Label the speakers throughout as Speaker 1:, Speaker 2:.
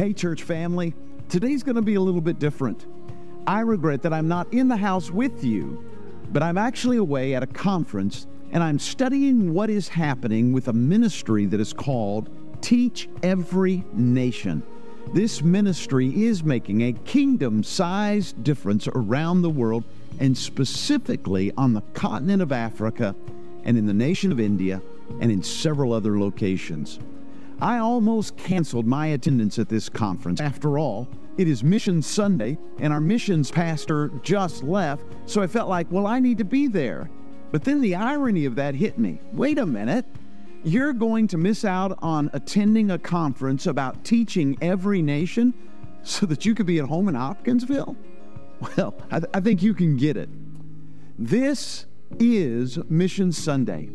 Speaker 1: Hey, church family, today's going to be a little bit different. I regret that I'm not in the house with you, but I'm actually away at a conference and I'm studying what is happening with a ministry that is called Teach Every Nation. This ministry is making a kingdom sized difference around the world and specifically on the continent of Africa and in the nation of India and in several other locations. I almost canceled my attendance at this conference. After all, it is Mission Sunday, and our missions pastor just left, so I felt like, well, I need to be there. But then the irony of that hit me. Wait a minute. You're going to miss out on attending a conference about teaching every nation so that you could be at home in Hopkinsville? Well, I, th- I think you can get it. This is Mission Sunday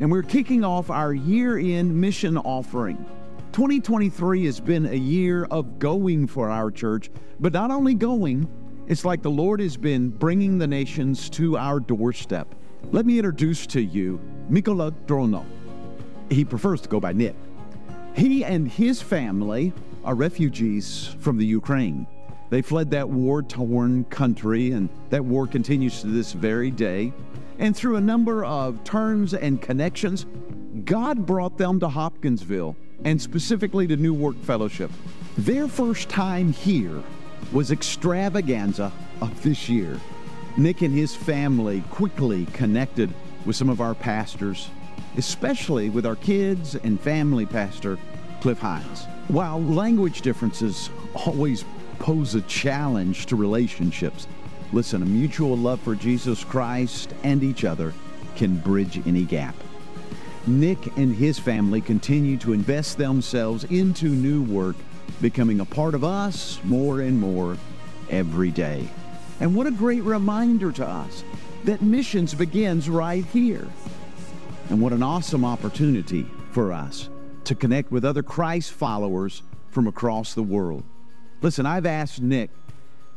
Speaker 1: and we're kicking off our year end mission offering. 2023 has been a year of going for our church, but not only going, it's like the Lord has been bringing the nations to our doorstep. Let me introduce to you Mikola Drono. He prefers to go by Nick. He and his family are refugees from the Ukraine. They fled that war torn country, and that war continues to this very day. And through a number of turns and connections, God brought them to Hopkinsville and specifically to New Work Fellowship. Their first time here was extravaganza of this year. Nick and his family quickly connected with some of our pastors, especially with our kids and family pastor, Cliff Hines. While language differences always pose a challenge to relationships, Listen, a mutual love for Jesus Christ and each other can bridge any gap. Nick and his family continue to invest themselves into new work, becoming a part of us more and more every day. And what a great reminder to us that missions begins right here. And what an awesome opportunity for us to connect with other Christ followers from across the world. Listen, I've asked Nick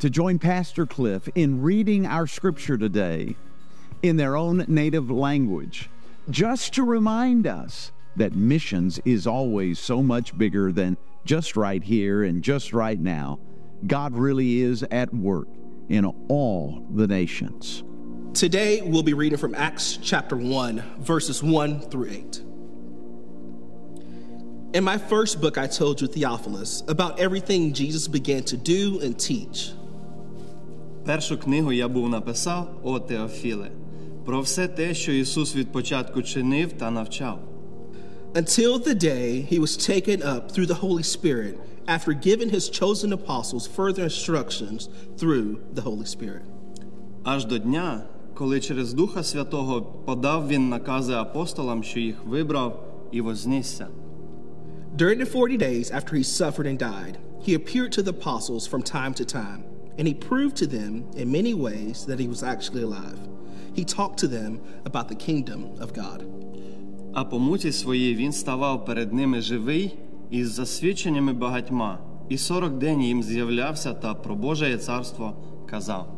Speaker 1: to join Pastor Cliff in reading our scripture today in their own native language, just to remind us that missions is always so much bigger than just right here and just right now. God really is at work in all the nations.
Speaker 2: Today, we'll be reading from Acts chapter 1, verses 1 through 8. In my first book, I told you, Theophilus, about everything Jesus began to do and teach
Speaker 3: Першу книгу я був написав, о Теофіле, про все те, що Ісус від початку чинив та навчав.
Speaker 2: Until the day he was taken up through the Holy Spirit after giving his chosen apostles further instructions through the Holy Spirit.
Speaker 3: Аж до дня, коли через Духа Святого подав він накази апостолам, що їх вибрав і вознісся.
Speaker 2: During the 40 days after he suffered and died, he appeared to the apostles from time to time and he proved to them in many ways that he was actually alive. He talked to them about the kingdom of God.
Speaker 3: А по муті своїй він ставав перед ними живий із засвідченнями багатьма, і сорок день їм з'являвся та про Боже царство казав.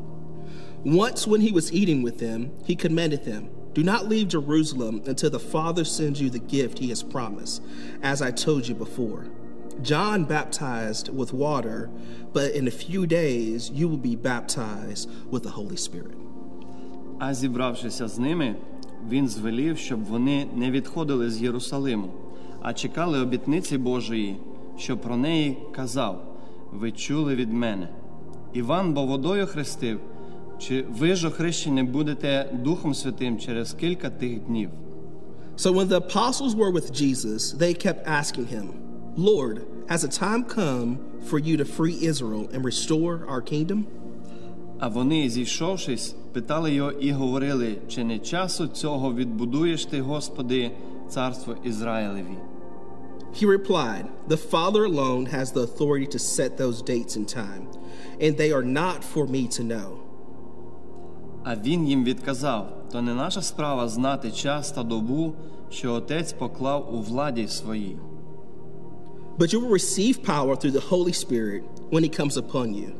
Speaker 2: Once when he was eating with them, he commanded them, Do not leave Jerusalem until the Father sends you the gift he has promised, as I told you before. John baptized with water, but in a few days you will be baptized with the Holy Spirit.
Speaker 3: А зібравшися з ними, він звелів, щоб вони не відходили з Єрусалиму, а чекали обітниці Божої, що про неї казав: Ви чули від мене. Іван бо водою хрестив, чи ви ж охрещені будете Духом Святим через кілька тих днів?
Speaker 2: So when the apostles were with Jesus, they kept asking him, Lord, has a time come for you to free Israel and restore our kingdom?
Speaker 3: А вони, зійшовшись, питали його і говорили, чи не часу цього відбудуєш ти, Господи, царство Ізраїлеві?
Speaker 2: He replied, The Father alone has the authority to set those dates and time, and they are not for me to know.
Speaker 3: А він їм відказав: то не наша справа знати час та добу, що Отець поклав у владі своїй.
Speaker 2: But you will receive power through the Holy Spirit when He comes upon you.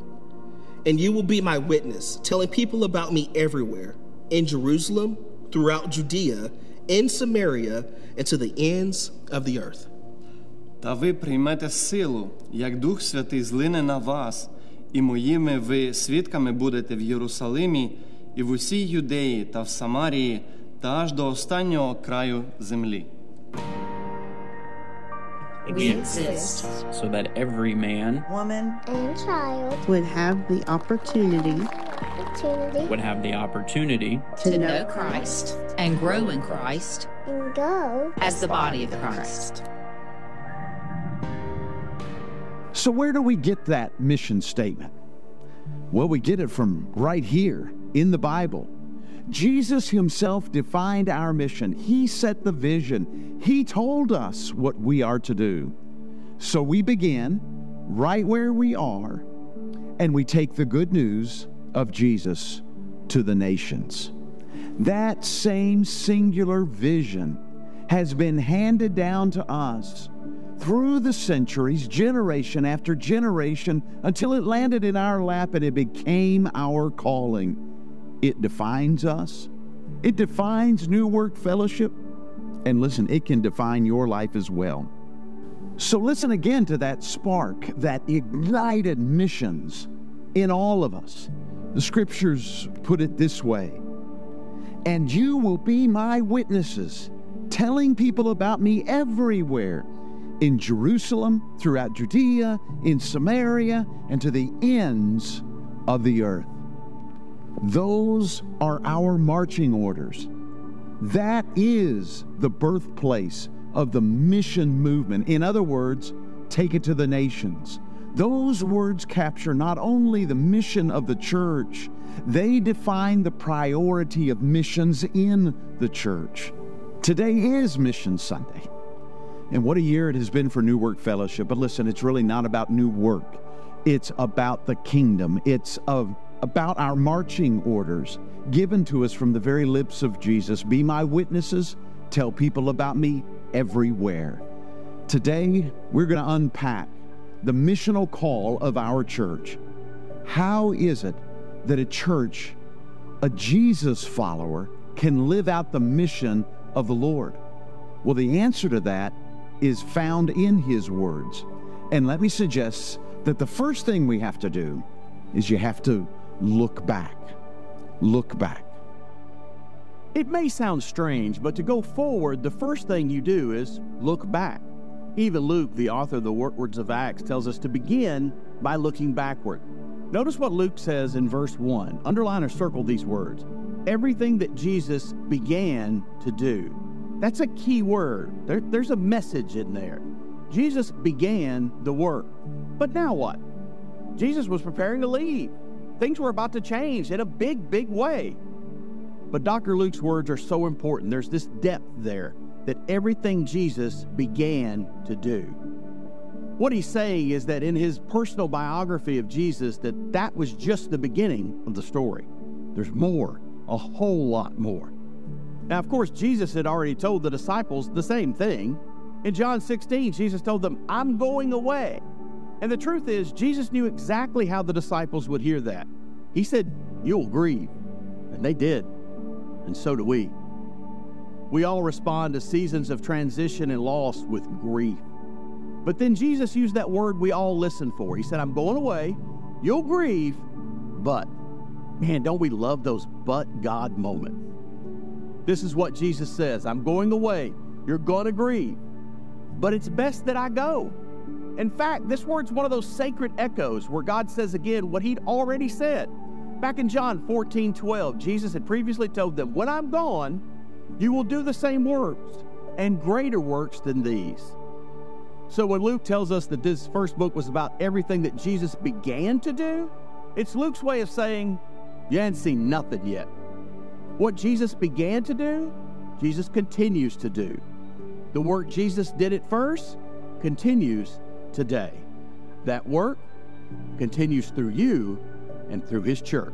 Speaker 2: And you will be my witness, telling people about me everywhere in Jerusalem, throughout Judea, in Samaria, and to the ends of the earth.
Speaker 3: Та ви приймете силу, як Дух Святий злине на вас, і моїми ви свідками будете в Єрусалимі і в усій Юдеї та в Самарії та аж до останнього краю землі.
Speaker 4: We exist
Speaker 5: so that every man
Speaker 4: woman
Speaker 6: and child
Speaker 7: would have the opportunity
Speaker 6: opportunity
Speaker 5: would have the opportunity
Speaker 4: to know Christ and grow in Christ
Speaker 6: and go
Speaker 4: as the body of Christ.
Speaker 1: So, where do we get that mission statement? Well, we get it from right here in the Bible. Jesus himself defined our mission. He set the vision. He told us what we are to do. So we begin right where we are and we take the good news of Jesus to the nations. That same singular vision has been handed down to us through the centuries, generation after generation, until it landed in our lap and it became our calling. It defines us, it defines New Work Fellowship, and listen, it can define your life as well. So, listen again to that spark, that ignited missions in all of us. The scriptures put it this way And you will be my witnesses, telling people about me everywhere in Jerusalem, throughout Judea, in Samaria, and to the ends of the earth. Those are our marching orders. That is the birthplace of the mission movement. In other words, take it to the nations. Those words capture not only the mission of the church, they define the priority of missions in the church. Today is Mission Sunday. And what a year it has been for New Work Fellowship. But listen, it's really not about new work, it's about the kingdom. It's of, about our marching orders given to us from the very lips of Jesus. Be my witnesses, tell people about me everywhere. Today, we're going to unpack the missional call of our church. How is it that a church, a Jesus follower, can live out the mission of the Lord? Well, the answer to that is found in His words. And let me suggest that the first thing we have to do is you have to look back. Look back.
Speaker 8: It may sound strange, but to go forward, the first thing you do is look back. Even Luke, the author of the words of Acts, tells us to begin by looking backward. Notice what Luke says in verse 1. Underline or circle these words. Everything that Jesus began to do. That's a key word. There, there's a message in there. Jesus began the work. But now what? Jesus was preparing to leave. Things were about to change in a big, big way. But Dr. Luke's words are so important. There's this depth there that everything Jesus began to do. What he's saying is that in his personal biography of Jesus that that was just the beginning of the story. There's more, a whole lot more. Now, of course, Jesus had already told the disciples the same thing. In John 16, Jesus told them, I'm going away. And the truth is, Jesus knew exactly how the disciples would hear that. He said, You'll grieve. And they did. And so do we. We all respond to seasons of transition and loss with grief. But then Jesus used that word we all listen for. He said, I'm going away. You'll grieve, but man, don't we love those but God moments? This is what Jesus says I'm going away. You're going to grieve, but it's best that I go. In fact, this word's one of those sacred echoes where God says again what he'd already said. Back in John 14 12, Jesus had previously told them, When I'm gone, you will do the same works and greater works than these. So when Luke tells us that this first book was about everything that Jesus began to do, it's Luke's way of saying, You ain't seen nothing yet. What Jesus began to do, Jesus continues to do. The work Jesus did at first continues today. That work continues through you and through His church.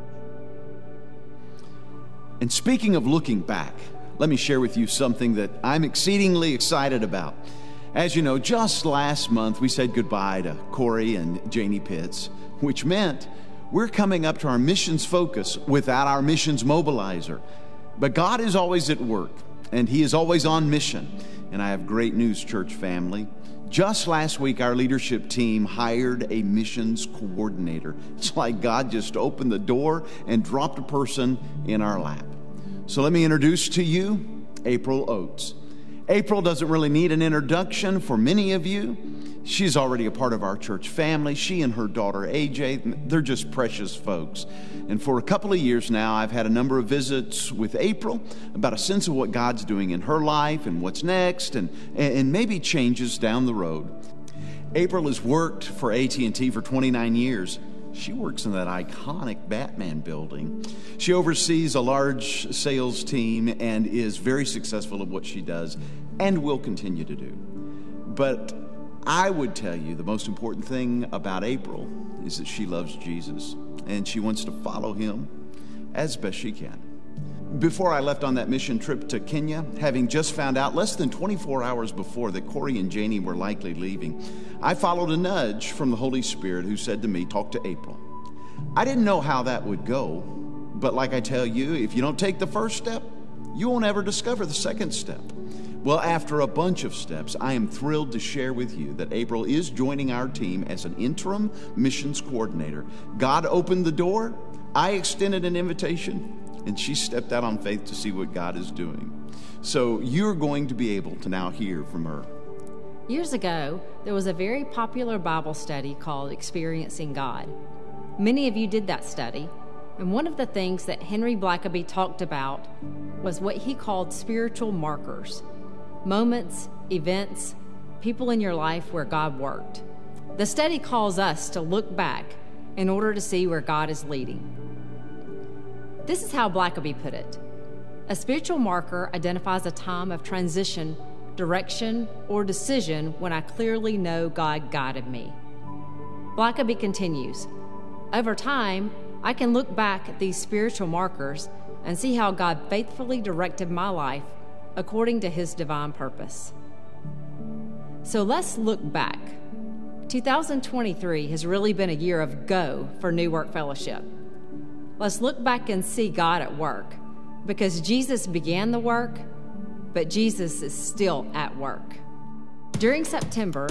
Speaker 9: And speaking of looking back, let me share with you something that I'm exceedingly excited about. As you know, just last month we said goodbye to Corey and Janie Pitts, which meant we're coming up to our missions focus without our missions mobilizer. But God is always at work, and He is always on mission. And I have great news, church family.
Speaker 1: Just last week, our leadership team hired a missions coordinator. It's like God just opened the door and dropped a person in our lap. So let me introduce to you April Oates. April doesn't really need an introduction for many of you. She's already a part of our church family. She and her daughter AJ, they're just precious folks. And for a couple of years now, I've had a number of visits with April about a sense of what God's doing in her life and what's next and, and maybe changes down the road. April has worked for AT&T for 29 years. She works in that iconic Batman building. She oversees a large sales team and is very successful at what she does and will continue to do. But I would tell you the most important thing about April is that she loves Jesus and she wants to follow him as best she can. Before I left on that mission trip to Kenya, having just found out less than 24 hours before that Corey and Janie were likely leaving, I followed a nudge from the Holy Spirit who said to me, Talk to April. I didn't know how that would go, but like I tell you, if you don't take the first step, you won't ever discover the second step. Well, after a bunch of steps, I am thrilled to share with you that April is joining our team as an interim missions coordinator. God opened the door, I extended an invitation, and she stepped out on faith to see what God is doing. So you're going to be able to now hear from her.
Speaker 10: Years ago, there was a very popular Bible study called Experiencing God. Many of you did that study, and one of the things that Henry Blackaby talked about was what he called spiritual markers moments, events, people in your life where God worked. The study calls us to look back in order to see where God is leading. This is how Blackaby put it A spiritual marker identifies a time of transition, direction, or decision when I clearly know God guided me. Blackaby continues Over time, I can look back at these spiritual markers and see how God faithfully directed my life according to his divine purpose. So let's look back. 2023 has really been a year of go for New Work Fellowship. Let's look back and see God at work because Jesus began the work, but Jesus is still at work. During September,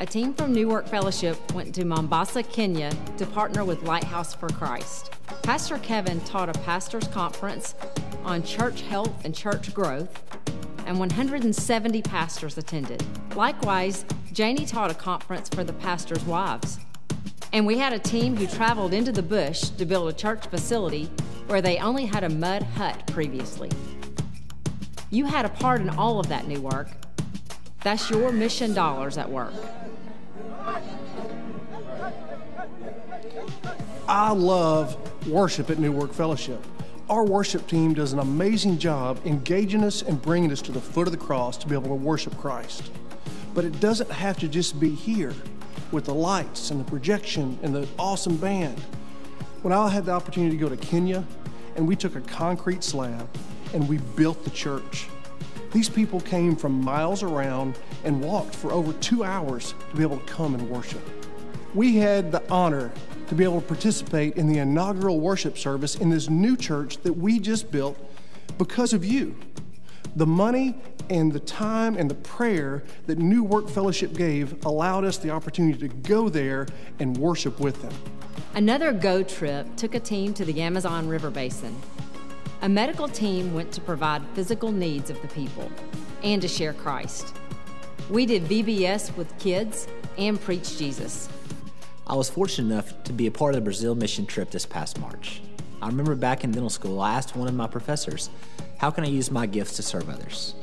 Speaker 10: a team from New Work Fellowship went to Mombasa, Kenya to partner with Lighthouse for Christ. Pastor Kevin taught a pastor's conference on church health and church growth, and 170 pastors attended. Likewise, Janie taught a conference for the pastors' wives. And we had a team who traveled into the bush to build a church facility where they only had a mud hut previously. You had a part in all of that new work. That's your mission dollars at work.
Speaker 11: I love worship at New Work Fellowship. Our worship team does an amazing job engaging us and bringing us to the foot of the cross to be able to worship Christ. But it doesn't have to just be here with the lights and the projection and the awesome band. When I had the opportunity to go to Kenya and we took a concrete slab and we built the church. These people came from miles around and walked for over two hours to be able to come and worship. We had the honor to be able to participate in the inaugural worship service in this new church that we just built because of you. The money and the time and the prayer that New Work Fellowship gave allowed us the opportunity to go there and worship with them.
Speaker 10: Another Go trip took a team to the Amazon River Basin. A medical team went to provide physical needs of the people and to share Christ. We did VBS with kids and preach Jesus.
Speaker 12: I was fortunate enough to be a part of the Brazil mission trip this past March. I remember back in dental school, I asked one of my professors, How can I use my gifts to serve others?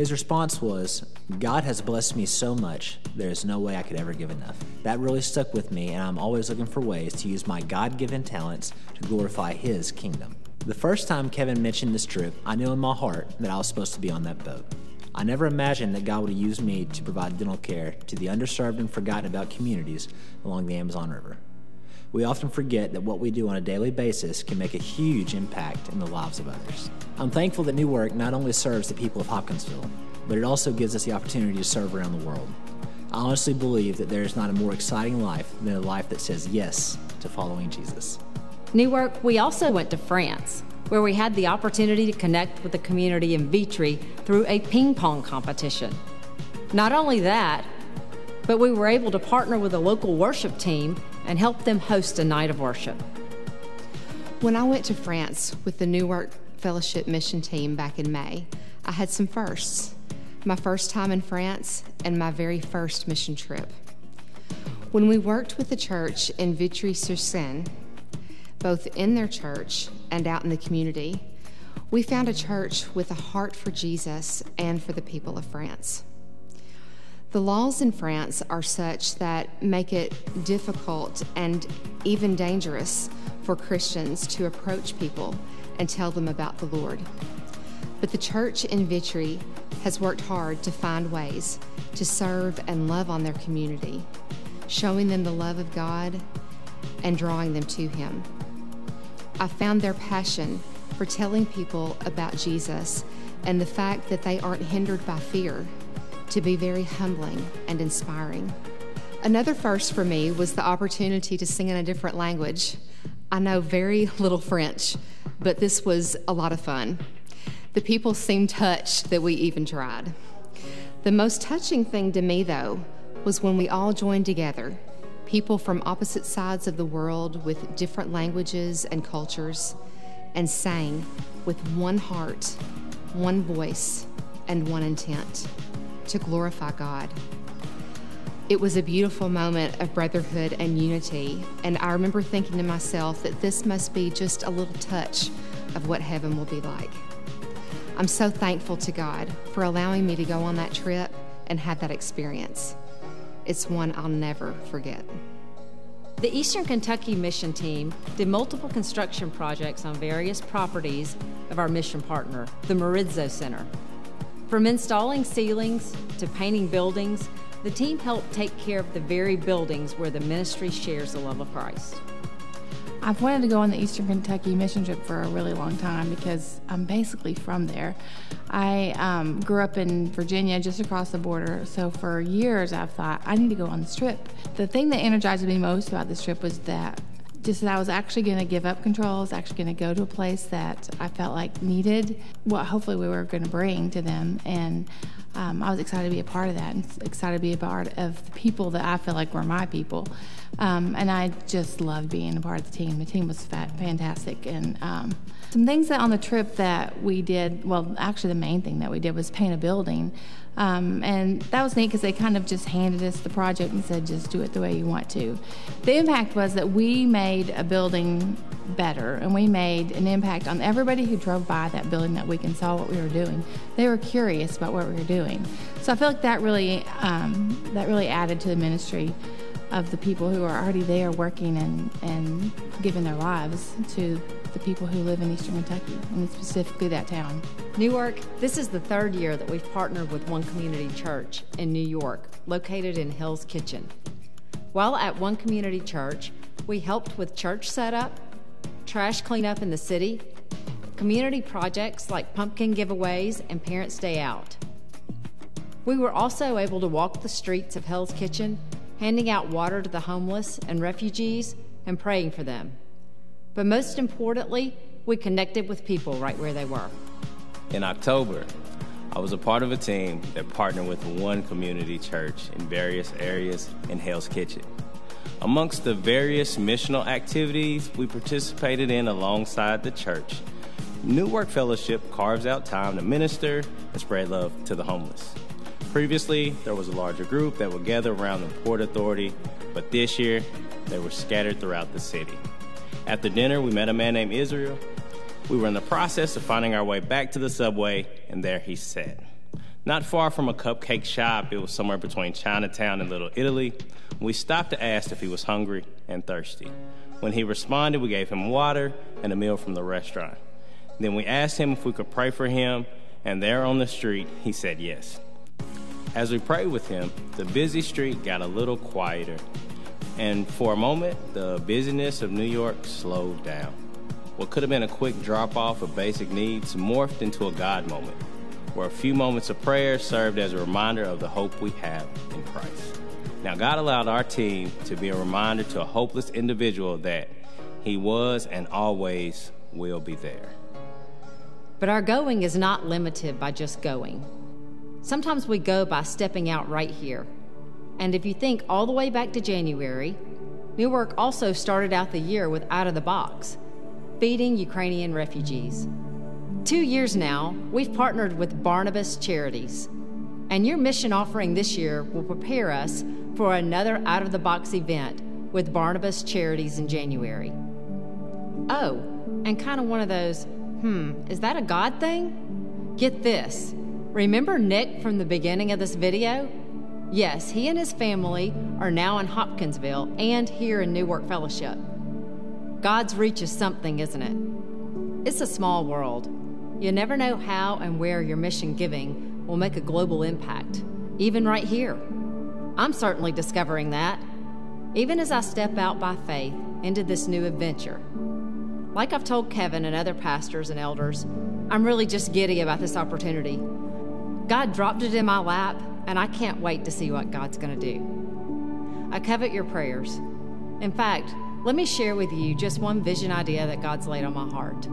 Speaker 12: His response was, God has blessed me so much, there is no way I could ever give enough. That really stuck with me, and I'm always looking for ways to use my God given talents to glorify His kingdom. The first time Kevin mentioned this trip, I knew in my heart that I was supposed to be on that boat. I never imagined that God would use me to provide dental care to the underserved and forgotten about communities along the Amazon River. We often forget that what we do on a daily basis can make a huge impact in the lives of others. I'm thankful that New Work not only serves the people of Hopkinsville, but it also gives us the opportunity to serve around the world. I honestly believe that there is not a more exciting life than a life that says yes to following Jesus.
Speaker 10: New Work, we also went to France where we had the opportunity to connect with the community in Vitry through a ping pong competition. Not only that, but we were able to partner with a local worship team and help them host a night of worship.
Speaker 13: When I went to France with the New Work Fellowship mission team back in May, I had some firsts. My first time in France and my very first mission trip. When we worked with the church in Vitry sur Seine, both in their church and out in the community, we found a church with a heart for Jesus and for the people of France. The laws in France are such that make it difficult and even dangerous for Christians to approach people and tell them about the Lord. But the church in Vitry has worked hard to find ways to serve and love on their community, showing them the love of God and drawing them to Him. I found their passion for telling people about Jesus and the fact that they aren't hindered by fear to be very humbling and inspiring. Another first for me was the opportunity to sing in a different language. I know very little French, but this was a lot of fun. The people seemed touched that we even tried. The most touching thing to me, though, was when we all joined together, people from opposite sides of the world with different languages and cultures, and sang with one heart, one voice, and one intent to glorify God. It was a beautiful moment of brotherhood and unity, and I remember thinking to myself that this must be just a little touch of what heaven will be like. I'm so thankful to God for allowing me to go on that trip and have that experience. It's one I'll never forget.
Speaker 10: The Eastern Kentucky mission team did multiple construction projects on various properties of our mission partner, the Maridzo Center. From installing ceilings to painting buildings, the team helped take care of the very buildings where the ministry shares the love of Christ.
Speaker 14: I've wanted to go on the Eastern Kentucky mission trip for a really long time because I'm basically from there. I um, grew up in Virginia, just across the border, so for years I've thought I need to go on this trip. The thing that energized me most about this trip was that just that I was actually going to give up control. I was actually going to go to a place that I felt like needed what hopefully we were going to bring to them. And um, I was excited to be a part of that and excited to be a part of the people that I feel like were my people. Um, and I just loved being a part of the team. The team was fat, fantastic. And um, some things that on the trip that we did, well, actually, the main thing that we did was paint a building. Um, and that was neat because they kind of just handed us the project and said, just do it the way you want to. The impact was that we made a building better and we made an impact on everybody who drove by that building that week and saw what we were doing. They were curious about what we were doing. So I feel like that really, um, that really added to the ministry of the people who are already there working and, and giving their lives to the people who live in eastern Kentucky, and specifically that town.
Speaker 10: New Work, this is the third year that we've partnered with One Community Church in New York, located in Hell's Kitchen. While at One Community Church, we helped with church setup, trash cleanup in the city, community projects like pumpkin giveaways and Parents' Day Out. We were also able to walk the streets of Hell's Kitchen, handing out water to the homeless and refugees and praying for them. But most importantly, we connected with people right where they were.
Speaker 15: In October, I was a part of a team that partnered with one community church in various areas in Hell's Kitchen. Amongst the various missional activities we participated in alongside the church, New Work Fellowship carves out time to minister and spread love to the homeless. Previously, there was a larger group that would gather around the Port Authority, but this year, they were scattered throughout the city. After dinner, we met a man named Israel. We were in the process of finding our way back to the subway, and there he sat. Not far from a cupcake shop, it was somewhere between Chinatown and Little Italy. We stopped to ask if he was hungry and thirsty. When he responded, we gave him water and a meal from the restaurant. Then we asked him if we could pray for him, and there on the street, he said yes. As we prayed with him, the busy street got a little quieter and for a moment, the busyness of New York slowed down. What could have been a quick drop off of basic needs morphed into a God moment, where a few moments of prayer served as a reminder of the hope we have in Christ. Now, God allowed our team to be a reminder to a hopeless individual that He was and always will be there.
Speaker 10: But our going is not limited by just going. Sometimes we go by stepping out right here And if you think all the way back to January, New Work also started out the year with Out of the Box, feeding Ukrainian refugees. Two years now, we've partnered with Barnabas Charities, and your mission offering this year will prepare us for another Out of the Box event with Barnabas Charities in January. Oh, and kind of one of those, hmm, is that a God thing? Get this. Remember Nick from the beginning of this video? Yes, he and his family are now in Hopkinsville and here in New Work Fellowship. God's reach is something, isn't it? It's a small world. You never know how and where your mission giving will make a global impact, even right here. I'm certainly discovering that, even as I step out by faith into this new adventure. Like I've told Kevin and other pastors and elders, I'm really just giddy about this opportunity. God dropped it in my lap, and I can't wait to see what God's going to do. I covet your prayers. In fact, let me share with you just one vision idea that God's laid on my heart.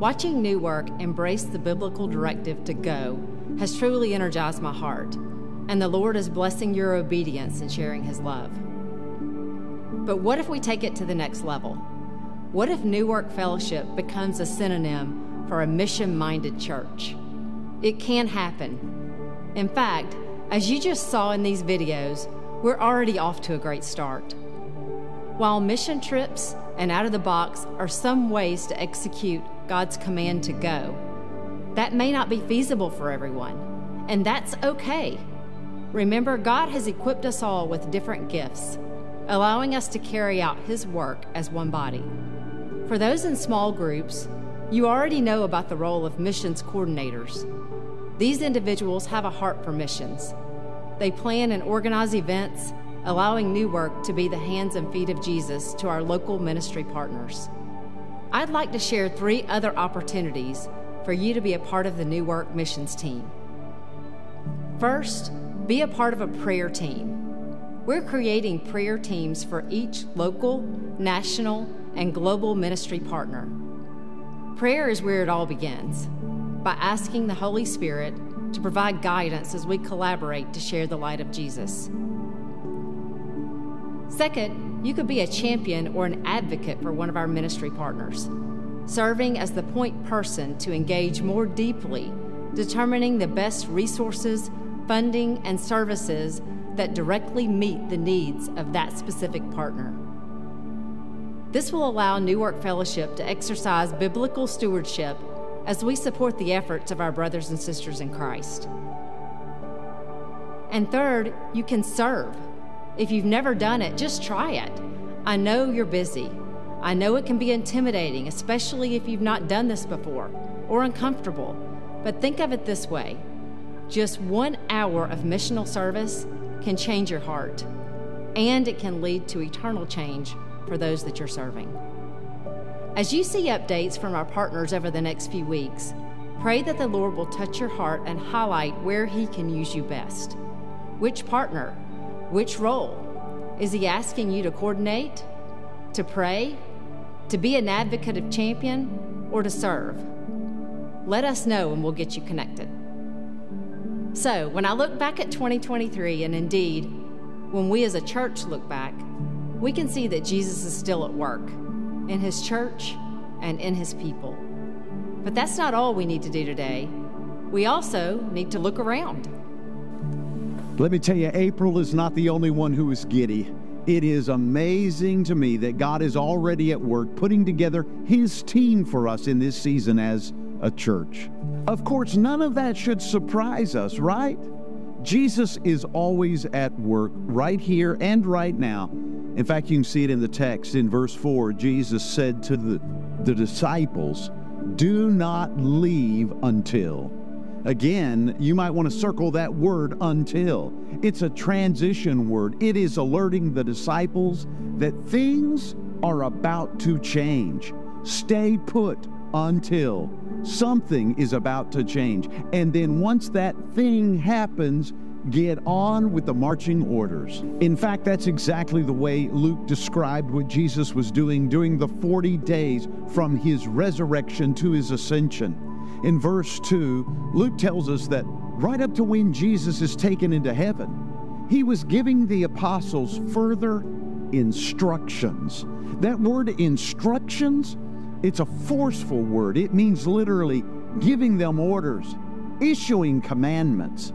Speaker 10: Watching New Work embrace the biblical directive to go has truly energized my heart, and the Lord is blessing your obedience and sharing His love. But what if we take it to the next level? What if New Work Fellowship becomes a synonym for a mission minded church? It can happen in fact, as you just saw in these videos, we're already off to a great start. While mission trips and out of the box are some ways to execute God's command to go, that may not be feasible for everyone, and that's okay. Remember, God has equipped us all with different gifts, allowing us to carry out His work as one body. For those in small groups, you already know about the role of missions coordinators these individuals have a heart for missions. They plan and organize events, allowing New Work to be the hands and feet of Jesus to our local ministry partners. I'd like to share three other opportunities for you to be a part of the New Work missions team. First, be a part of a prayer team. We're creating prayer teams for each local, national, and global ministry partner. Prayer is where it all begins by asking the Holy Spirit to provide guidance as we collaborate to share the light of Jesus. Second, you could be a champion or an advocate for one of our ministry partners, serving as the point person to engage more deeply, determining the best resources, funding, and services that directly meet the needs of that specific partner. This will allow New Work Fellowship to exercise biblical stewardship as we support the efforts of our brothers and sisters in Christ. And third, you can serve. If you've never done it, just try it. I know you're busy. I know it can be intimidating, especially if you've not done this before or uncomfortable. But think of it this way just one hour of missional service can change your heart, and it can lead to eternal change for those that you're serving. As you see updates from our partners over the next few weeks, pray that the Lord will touch your heart and highlight where He can use you best. Which partner? Which role? Is He asking you to coordinate, to pray, to be an advocate of champion, or to serve? Let us know and we'll get you connected. So, when I look back at 2023, and indeed, when we as a church look back, we can see that Jesus is still at work in His church, and in His people. But that's not all we need to do today. We also need to look around.
Speaker 1: Let me tell you, April is not the only one who is giddy. It is amazing to me that God is already at work putting together His team for us in this season as a church. Of course, none of that should surprise us, right? Jesus is always at work right here and right now in fact, you can see it in the text in verse 4. Jesus said to the, the disciples, Do not leave until. Again, you might want to circle that word until. It's a transition word. It is alerting the disciples that things are about to change. Stay put until something is about to change. And then once that thing happens, get on with the marching orders. In fact, that's exactly the way Luke described what Jesus was doing during the 40 days from his resurrection to his ascension. In verse 2, Luke tells us that right up to when Jesus is taken into heaven, he was giving the apostles further instructions. That word instructions, it's a forceful word. It means literally giving them orders, issuing commandments.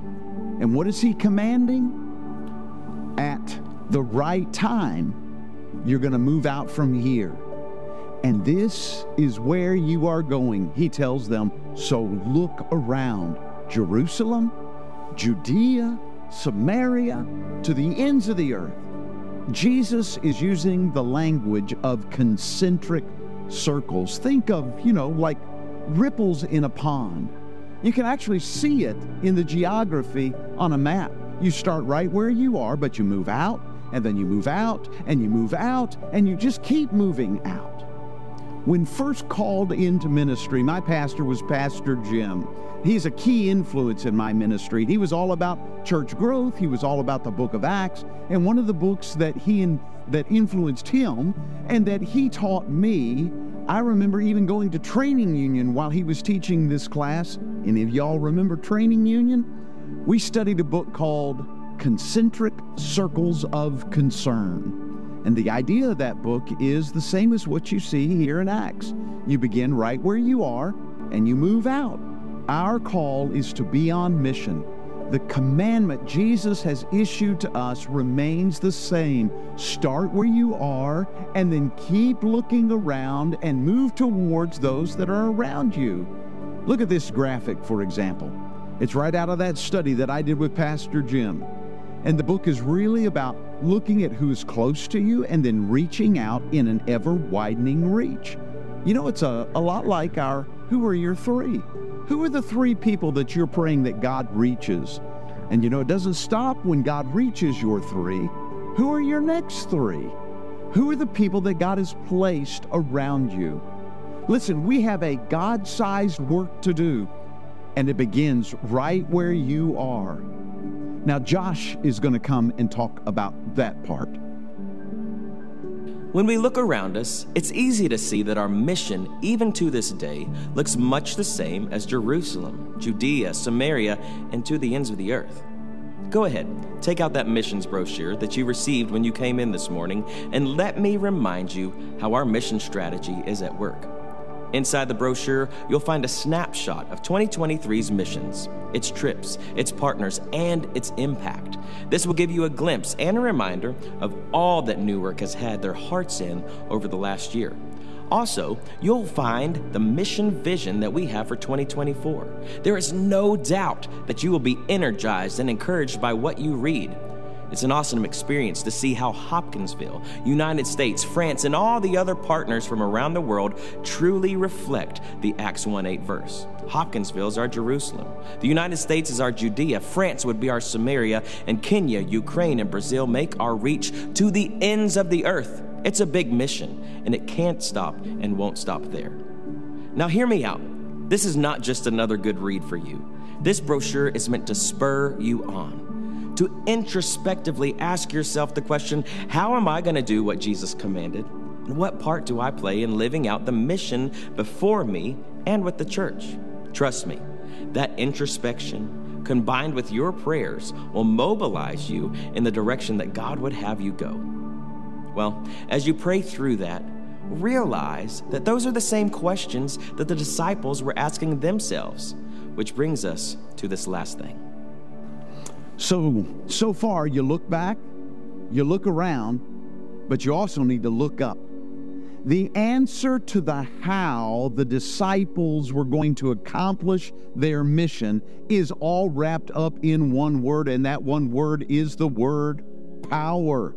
Speaker 1: And what is he commanding? At the right time, you're going to move out from here. And this is where you are going, he tells them. So look around Jerusalem, Judea, Samaria, to the ends of the earth. Jesus is using the language of concentric circles. Think of, you know, like ripples in a pond. You can actually see it in the geography on a map. You start right where you are, but you move out, and then you move out, and you move out, and you just keep moving out. When first called into ministry, my pastor was Pastor Jim. He's a key influence in my ministry. He was all about church growth, he was all about the book of Acts, and one of the books that he in, that influenced him and that he taught me, I remember even going to training union while he was teaching this class. Any of y'all remember training union? We studied a book called Concentric Circles of Concern. And the idea of that book is the same as what you see here in Acts. You begin right where you are and you move out. Our call is to be on mission. The commandment Jesus has issued to us remains the same. Start where you are and then keep looking around and move towards those that are around you. Look at this graphic, for example. It's right out of that study that I did with Pastor Jim. And the book is really about looking at who's close to you and then reaching out in an ever widening reach. You know, it's a, a lot like our who are your three? Who are the three people that you're praying that God reaches? And you know, it doesn't stop when God reaches your three. Who are your next three? Who are the people that God has placed around you? Listen, we have a God sized work to do, and it begins right where you are. Now, Josh is going to come and talk about that part.
Speaker 16: When we look around us, it's easy to see that our mission, even to this day, looks much the same as Jerusalem, Judea, Samaria, and to the ends of the earth. Go ahead, take out that missions brochure that you received when you came in this morning, and let me remind you how our mission strategy is at work. Inside the brochure, you'll find a snapshot of 2023's missions, its trips, its partners, and its impact. This will give you a glimpse and a reminder of all that New Work has had their hearts in over the last year. Also, you'll find the mission vision that we have for 2024. There is no doubt that you will be energized and encouraged by what you read. It's an awesome experience to see how Hopkinsville, United States, France, and all the other partners from around the world truly reflect the Acts 1 8 verse. Hopkinsville is our Jerusalem. The United States is our Judea. France would be our Samaria. And Kenya, Ukraine, and Brazil make our reach to the ends of the earth. It's a big mission, and it can't stop and won't stop there. Now, hear me out. This is not just another good read for you. This brochure is meant to spur you on to introspectively ask yourself the question how am I going to do what Jesus commanded? And what part do I play in living out the mission before me and with the church? Trust me, that introspection combined with your prayers will mobilize you in the direction that God would have you go. Well, as you pray through that, realize that those are the same questions that the disciples were asking themselves, which brings us to this last thing.
Speaker 1: So, so far, you look back, you look around, but you also need to look up. The answer to the how the disciples were going to accomplish their mission is all wrapped up in one word, and that one word is the word power.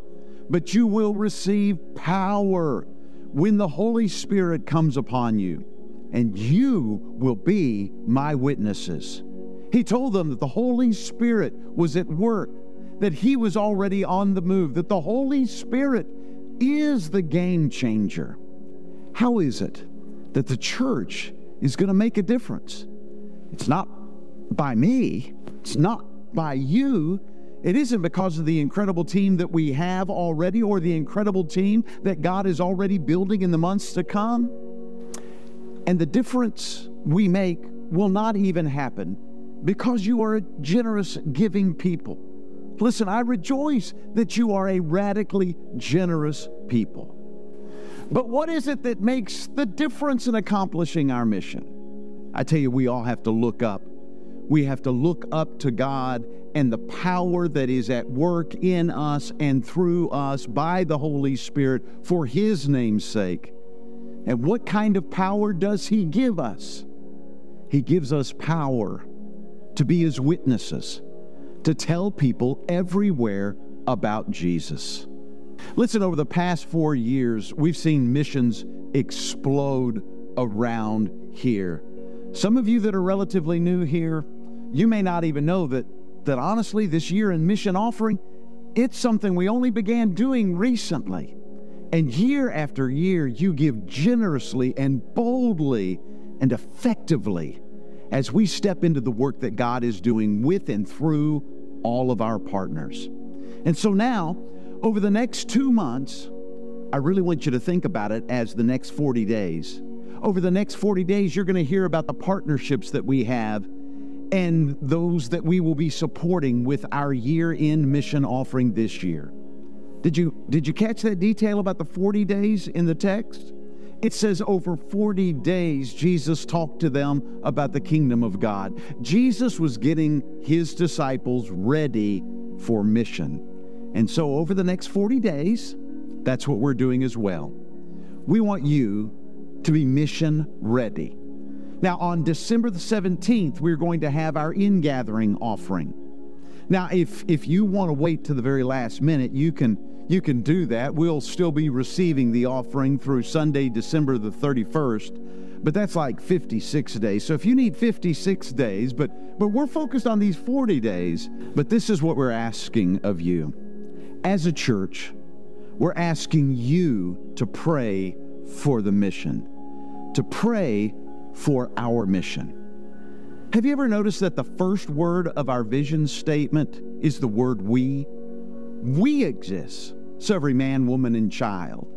Speaker 1: But you will receive power when the Holy Spirit comes upon you, and you will be my witnesses. He told them that the Holy Spirit was at work, that He was already on the move, that the Holy Spirit is the game changer. How is it that the church is going to make a difference? It's not by me, it's not by you. It isn't because of the incredible team that we have already or the incredible team that God is already building in the months to come. And the difference we make will not even happen because you are a generous, giving people. Listen, I rejoice that you are a radically generous people. But what is it that makes the difference in accomplishing our mission? I tell you, we all have to look up. We have to look up to God and the power that is at work in us and through us by the Holy Spirit for His name's sake. And what kind of power does He give us? He gives us power to be His witnesses, to tell people everywhere about Jesus. Listen, over the past four years, we've seen missions explode around here. Some of you that are relatively new here, you may not even know that, that honestly, this year in mission offering, it's something we only began doing recently. And year after year, you give generously and boldly and effectively as we step into the work that God is doing with and through all of our partners. And so now, over the next two months, I really want you to think about it as the next 40 days. Over the next 40 days, you're going to hear about the partnerships that we have and those that we will be supporting with our year end mission offering this year. Did you did you catch that detail about the 40 days in the text? It says over 40 days Jesus talked to them about the kingdom of God. Jesus was getting his disciples ready for mission. And so over the next 40 days, that's what we're doing as well. We want you to be mission ready. Now, on December the 17th, we're going to have our in gathering offering. Now, if, if you want to wait to the very last minute, you can, you can do that. We'll still be receiving the offering through Sunday, December the 31st, but that's like 56 days. So if you need 56 days, but, but we're focused on these 40 days, but this is what we're asking of you. As a church, we're asking you to pray for the mission, to pray for our mission. Have you ever noticed that the first word of our vision statement is the word we? We exist, so every man, woman, and child.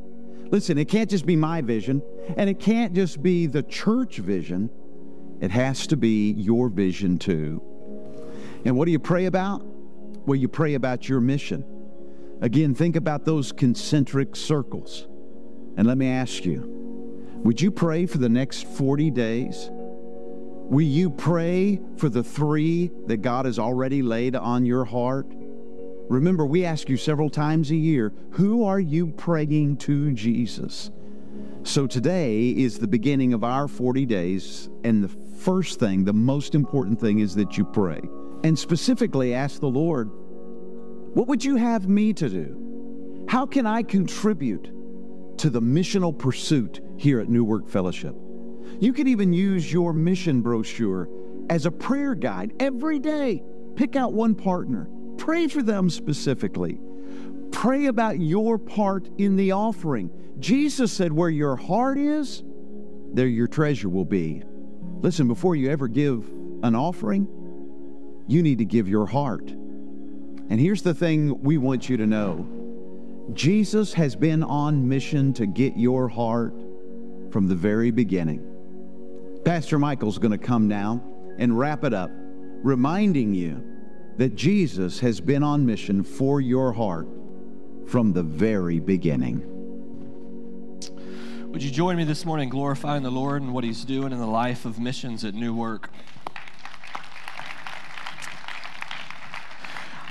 Speaker 1: Listen, it can't just be my vision, and it can't just be the church vision. It has to be your vision too. And what do you pray about? Well, you pray about your mission. Again, think about those concentric circles. And let me ask you would you pray for the next 40 days? Will you pray for the three that God has already laid on your heart? Remember, we ask you several times a year, who are you praying to Jesus? So today is the beginning of our 40 days, and the first thing, the most important thing is that you pray. And specifically ask the Lord, what would you have me to do? How can I contribute to the missional pursuit here at New Work Fellowship? You could even use your mission brochure as a prayer guide every day. Pick out one partner, pray for them specifically. Pray about your part in the offering. Jesus said, Where your heart is, there your treasure will be. Listen, before you ever give an offering, you need to give your heart. And here's the thing we want you to know Jesus has been on mission to get your heart from the very beginning. Pastor Michael's going to come now and wrap it up, reminding you that Jesus has been on mission for your heart from the very beginning.
Speaker 17: Would you join me this morning glorifying the Lord and what He's doing in the life of missions at New Work?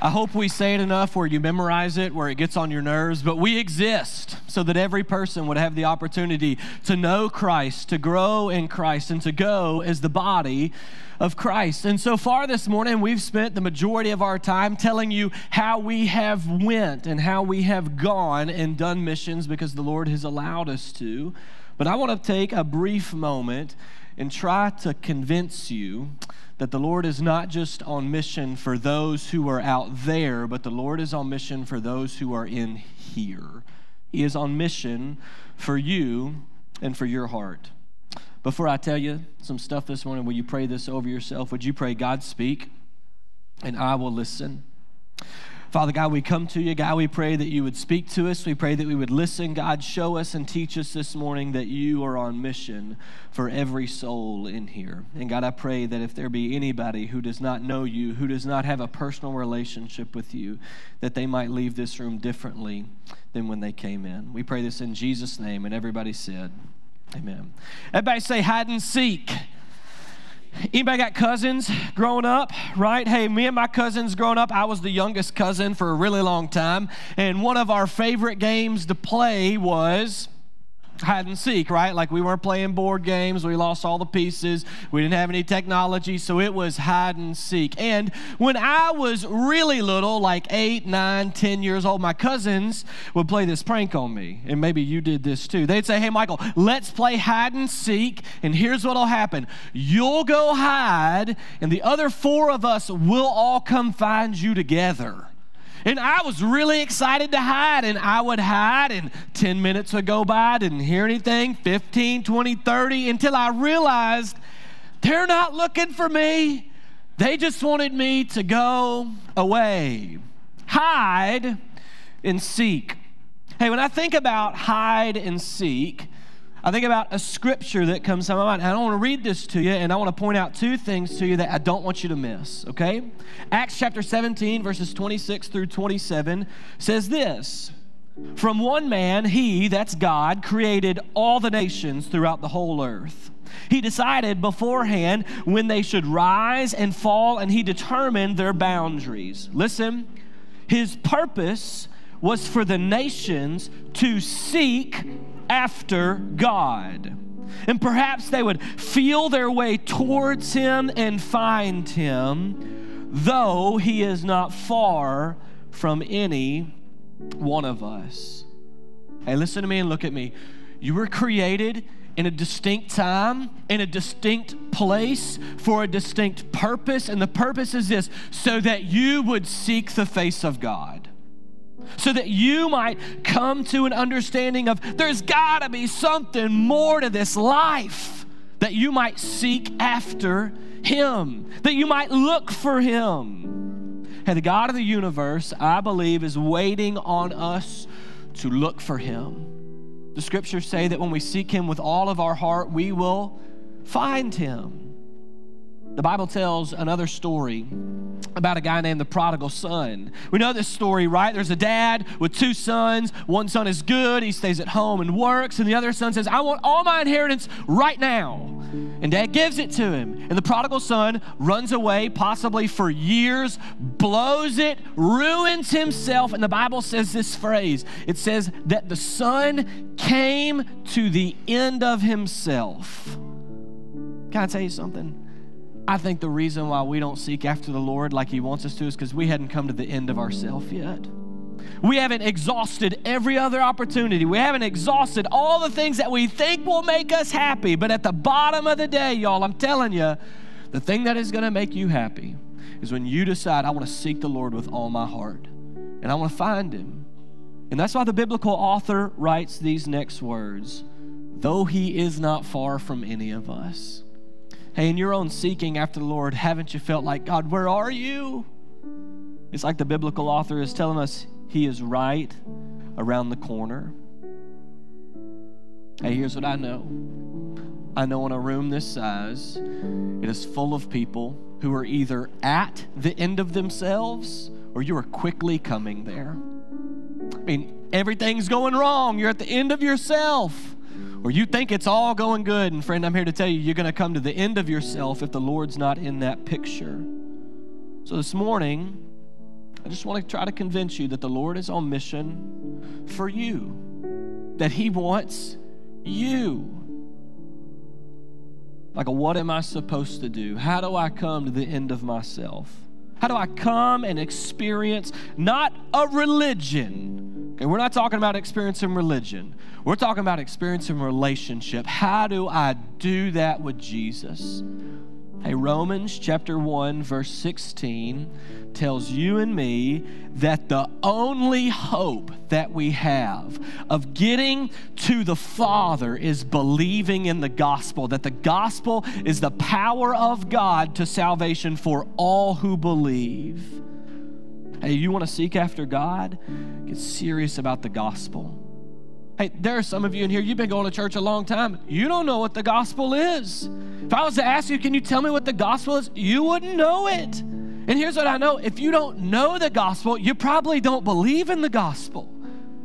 Speaker 17: I hope we say it enough where you memorize it, where it gets on your nerves, but we exist so that every person would have the opportunity to know Christ, to grow in Christ, and to go as the body of Christ. And so far this morning, we've spent the majority of our time telling you how we have went and how we have gone and done missions because the Lord has allowed us to. But I want to take a brief moment and try to convince you that the Lord is not just on mission for those who are out there, but the Lord is on mission for those who are in here. He is on mission for you and for your heart. Before I tell you some stuff this morning, will you pray this over yourself? Would you pray, God, speak, and I will listen? Father God, we come to you. God, we pray that you would speak to us. We pray that we would listen. God, show us and teach us this morning that you are on mission for every soul in here. And God, I pray that if there be anybody who does not know you, who does not have a personal relationship with you, that they might leave this room differently than when they came in. We pray this in Jesus' name. And everybody said, Amen. Everybody say hide and seek. Anybody got cousins growing up, right? Hey, me and my cousins growing up, I was the youngest cousin for a really long time. And one of our favorite games to play was hide and seek, right? Like we weren't playing board games. We lost all the pieces. We didn't have any technology. So it was hide and seek. And when I was really little, like eight, nine, ten years old, my cousins would play this prank on me. And maybe you did this too. They'd say, Hey, Michael, let's play hide and seek. And here's what'll happen you'll go hide, and the other four of us will all come find you together. And I was really excited to hide, and I would hide, and 10 minutes would go by, I didn't hear anything, 15, 20, 30, until I realized they're not looking for me. They just wanted me to go away. Hide and seek. Hey, when I think about hide and seek, I think about a scripture that comes to my mind. I want to read this to you, and I want to point out two things to you that I don't want you to miss, okay? Acts chapter 17, verses 26 through 27 says this From one man, he, that's God, created all the nations throughout the whole earth. He decided beforehand when they should rise and fall, and he determined their boundaries. Listen, his purpose was for the nations to seek after God. And perhaps they would feel their way towards him and find him, though he is not far from any one of us. Hey, listen to me and look at me. You were created in a distinct time, in a distinct place, for a distinct purpose. And the purpose is this so that you would seek the face of God so that you might come to an understanding of there's got to be something more to this life, that you might seek after Him, that you might look for Him. And the God of the universe, I believe, is waiting on us to look for Him. The scriptures say that when we seek Him with all of our heart, we will find Him. The Bible tells another story about a guy named the prodigal son. We know this story, right? There's a dad with two sons. One son is good, he stays at home and works, and the other son says, I want all my inheritance right now. And dad gives it to him. And the prodigal son runs away, possibly for years, blows it, ruins himself. And the Bible says this phrase it says that the son came to the end of himself. Can I tell you something? I think the reason why we don't seek after the Lord like He wants us to is because we hadn't come to the end of ourselves yet. We haven't exhausted every other opportunity. We haven't exhausted all the things that we think will make us happy. But at the bottom of the day, y'all, I'm telling you, the thing that is going to make you happy is when you decide, I want to seek the Lord with all my heart and I want to find Him. And that's why the biblical author writes these next words though He is not far from any of us. Hey, in your own seeking after the Lord, haven't you felt like, God, where are you? It's like the biblical author is telling us He is right around the corner. Hey, here's what I know I know in a room this size, it is full of people who are either at the end of themselves or you are quickly coming there. I mean, everything's going wrong. You're at the end of yourself or you think it's all going good. And friend, I'm here to tell you, you're going to come to the end of yourself if the Lord's not in that picture. So this morning, I just want to try to convince you that the Lord is on mission for you, that He wants you. Like, what am I supposed to do? How do I come to the end of myself? How do I come and experience not a religion? Okay, we're not talking about experiencing religion. We're talking about experiencing relationship. How do I do that with Jesus? Hey, Romans chapter 1, verse 16 tells you and me that the only hope that we have of getting to the Father is believing in the gospel, that the gospel is the power of God to salvation for all who believe. Hey, you want to seek after God? Get serious about the gospel. Hey, there are some of you in here, you've been going to church a long time. You don't know what the gospel is. If I was to ask you, can you tell me what the gospel is? You wouldn't know it. And here's what I know if you don't know the gospel, you probably don't believe in the gospel.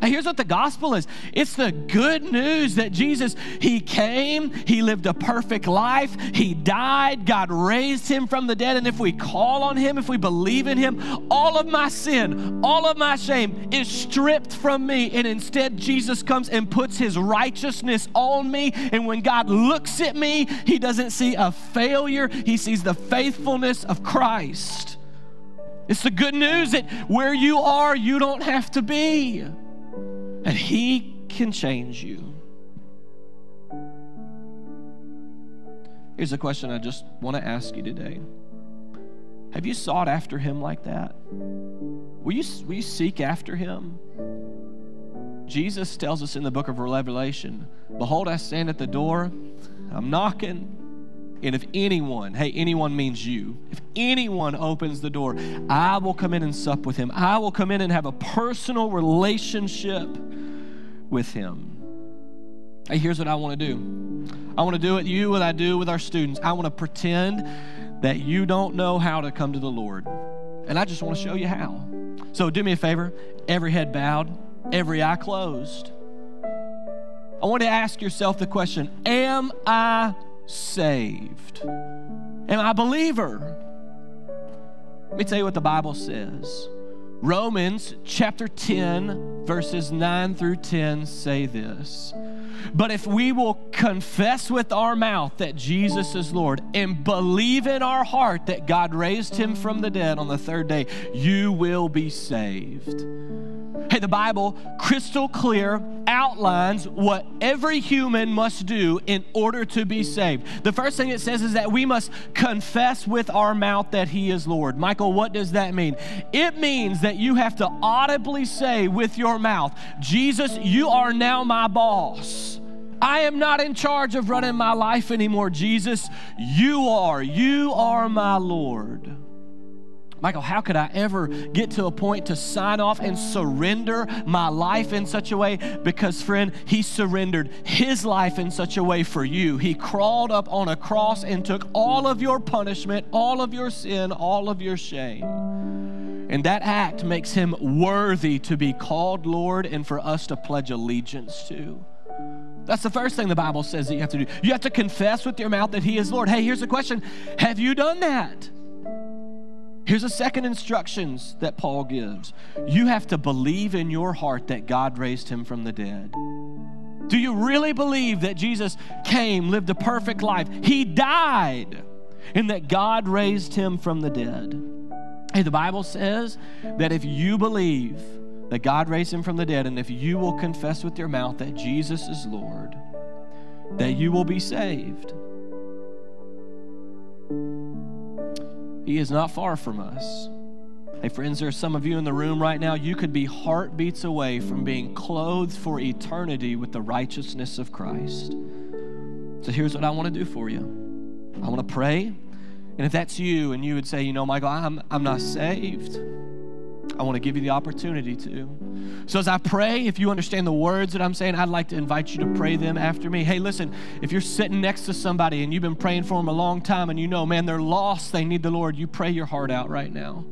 Speaker 17: Here's what the gospel is it's the good news that Jesus, He came, He lived a perfect life, He died, God raised Him from the dead. And if we call on Him, if we believe in Him, all of my sin, all of my shame is stripped from me. And instead, Jesus comes and puts His righteousness on me. And when God looks at me, He doesn't see a failure, He sees the faithfulness of Christ. It's the good news that where you are, you don't have to be and He can change you. Here's a question I just want to ask you today Have you sought after Him like that? Will you, will you seek after Him? Jesus tells us in the book of Revelation Behold, I stand at the door, I'm knocking. And if anyone, hey, anyone means you, if anyone opens the door, I will come in and sup with him. I will come in and have a personal relationship with him. Hey, here's what I want to do I want to do it you what I do with our students. I want to pretend that you don't know how to come to the Lord. And I just want to show you how. So do me a favor every head bowed, every eye closed. I want to ask yourself the question Am I saved? Am I a believer? Let me tell you what the Bible says. Romans chapter 10, verses 9 through 10 say this. But if we will confess with our mouth that Jesus is Lord and believe in our heart that God raised him from the dead on the third day, you will be saved. Hey, the Bible, crystal clear, outlines what every human must do in order to be saved. The first thing it says is that we must confess with our mouth that He is Lord. Michael, what does that mean? It means that you have to audibly say with your mouth, Jesus, you are now my boss. I am not in charge of running my life anymore, Jesus. You are. You are my Lord. Michael, how could I ever get to a point to sign off and surrender my life in such a way? Because, friend, He surrendered His life in such a way for you. He crawled up on a cross and took all of your punishment, all of your sin, all of your shame. And that act makes Him worthy to be called Lord and for us to pledge allegiance to. That's the first thing the Bible says that you have to do. You have to confess with your mouth that He is Lord. Hey, here's the question Have you done that? Here's the second instructions that Paul gives. You have to believe in your heart that God raised him from the dead. Do you really believe that Jesus came, lived a perfect life? He died, and that God raised him from the dead. Hey, the Bible says that if you believe that God raised him from the dead, and if you will confess with your mouth that Jesus is Lord, that you will be saved. He is not far from us. Hey, friends, there are some of you in the room right now. You could be heartbeats away from being clothed for eternity with the righteousness of Christ. So here's what I want to do for you I want to pray. And if that's you and you would say, you know, Michael, I'm, I'm not saved, I want to give you the opportunity to. So, as I pray, if you understand the words that I'm saying, I'd like to invite you to pray them after me. Hey, listen, if you're sitting next to somebody and you've been praying for them a long time and you know, man, they're lost, they need the Lord, you pray your heart out right now.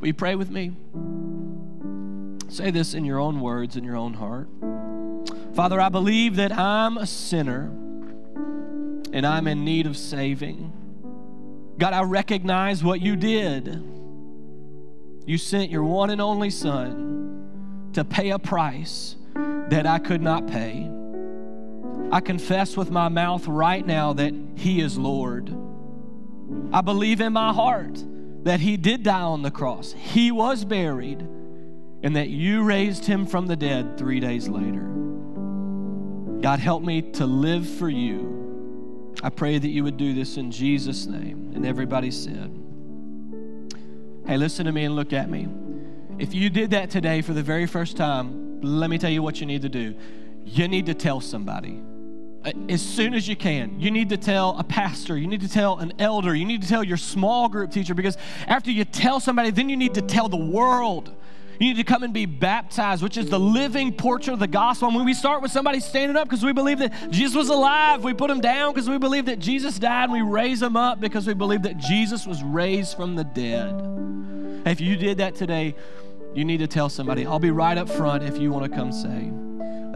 Speaker 17: Will you pray with me? Say this in your own words, in your own heart. Father, I believe that I'm a sinner and I'm in need of saving. God, I recognize what you did you sent your one and only Son to pay a price that I could not pay. I confess with my mouth right now that He is Lord. I believe in my heart that He did die on the cross, He was buried, and that you raised Him from the dead three days later. God, help me to live for you. I pray that you would do this in Jesus' name. And everybody said, Hey, listen to me and look at me. If you did that today for the very first time, let me tell you what you need to do. You need to tell somebody. as soon as you can. You need to tell a pastor, you need to tell an elder, you need to tell your small group teacher because after you tell somebody, then you need to tell the world. You need to come and be baptized, which is the living portrait of the gospel. And when we start with somebody standing up because we believe that Jesus was alive, we put him down because we believe that Jesus died, and we raise him up because we believe that Jesus was raised from the dead. If you did that today, you need to tell somebody. I'll be right up front if you want to come say.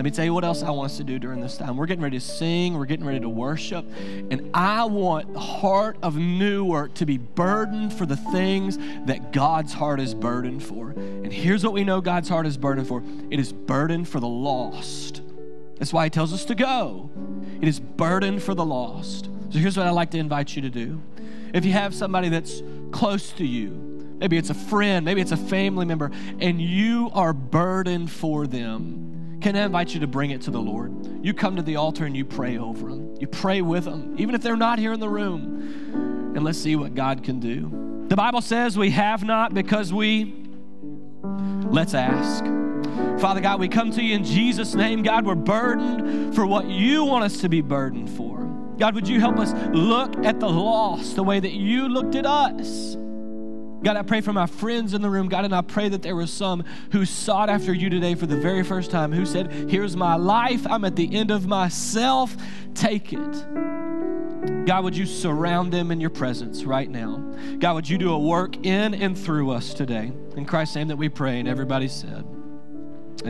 Speaker 17: Let me tell you what else I want us to do during this time. We're getting ready to sing, we're getting ready to worship, and I want the heart of New Work to be burdened for the things that God's heart is burdened for. And here's what we know God's heart is burdened for it is burdened for the lost. That's why He tells us to go. It is burdened for the lost. So here's what I'd like to invite you to do. If you have somebody that's close to you, maybe it's a friend, maybe it's a family member, and you are burdened for them can I invite you to bring it to the Lord? You come to the altar and you pray over them. You pray with them, even if they're not here in the room. And let's see what God can do. The Bible says we have not because we, let's ask. Father God, we come to you in Jesus' name. God, we're burdened for what you want us to be burdened for. God, would you help us look at the lost the way that you looked at us? God, I pray for my friends in the room, God, and I pray that there were some who sought after you today for the very first time, who said, Here's my life. I'm at the end of myself. Take it. God, would you surround them in your presence right now? God, would you do a work in and through us today? In Christ's name that we pray, and everybody said,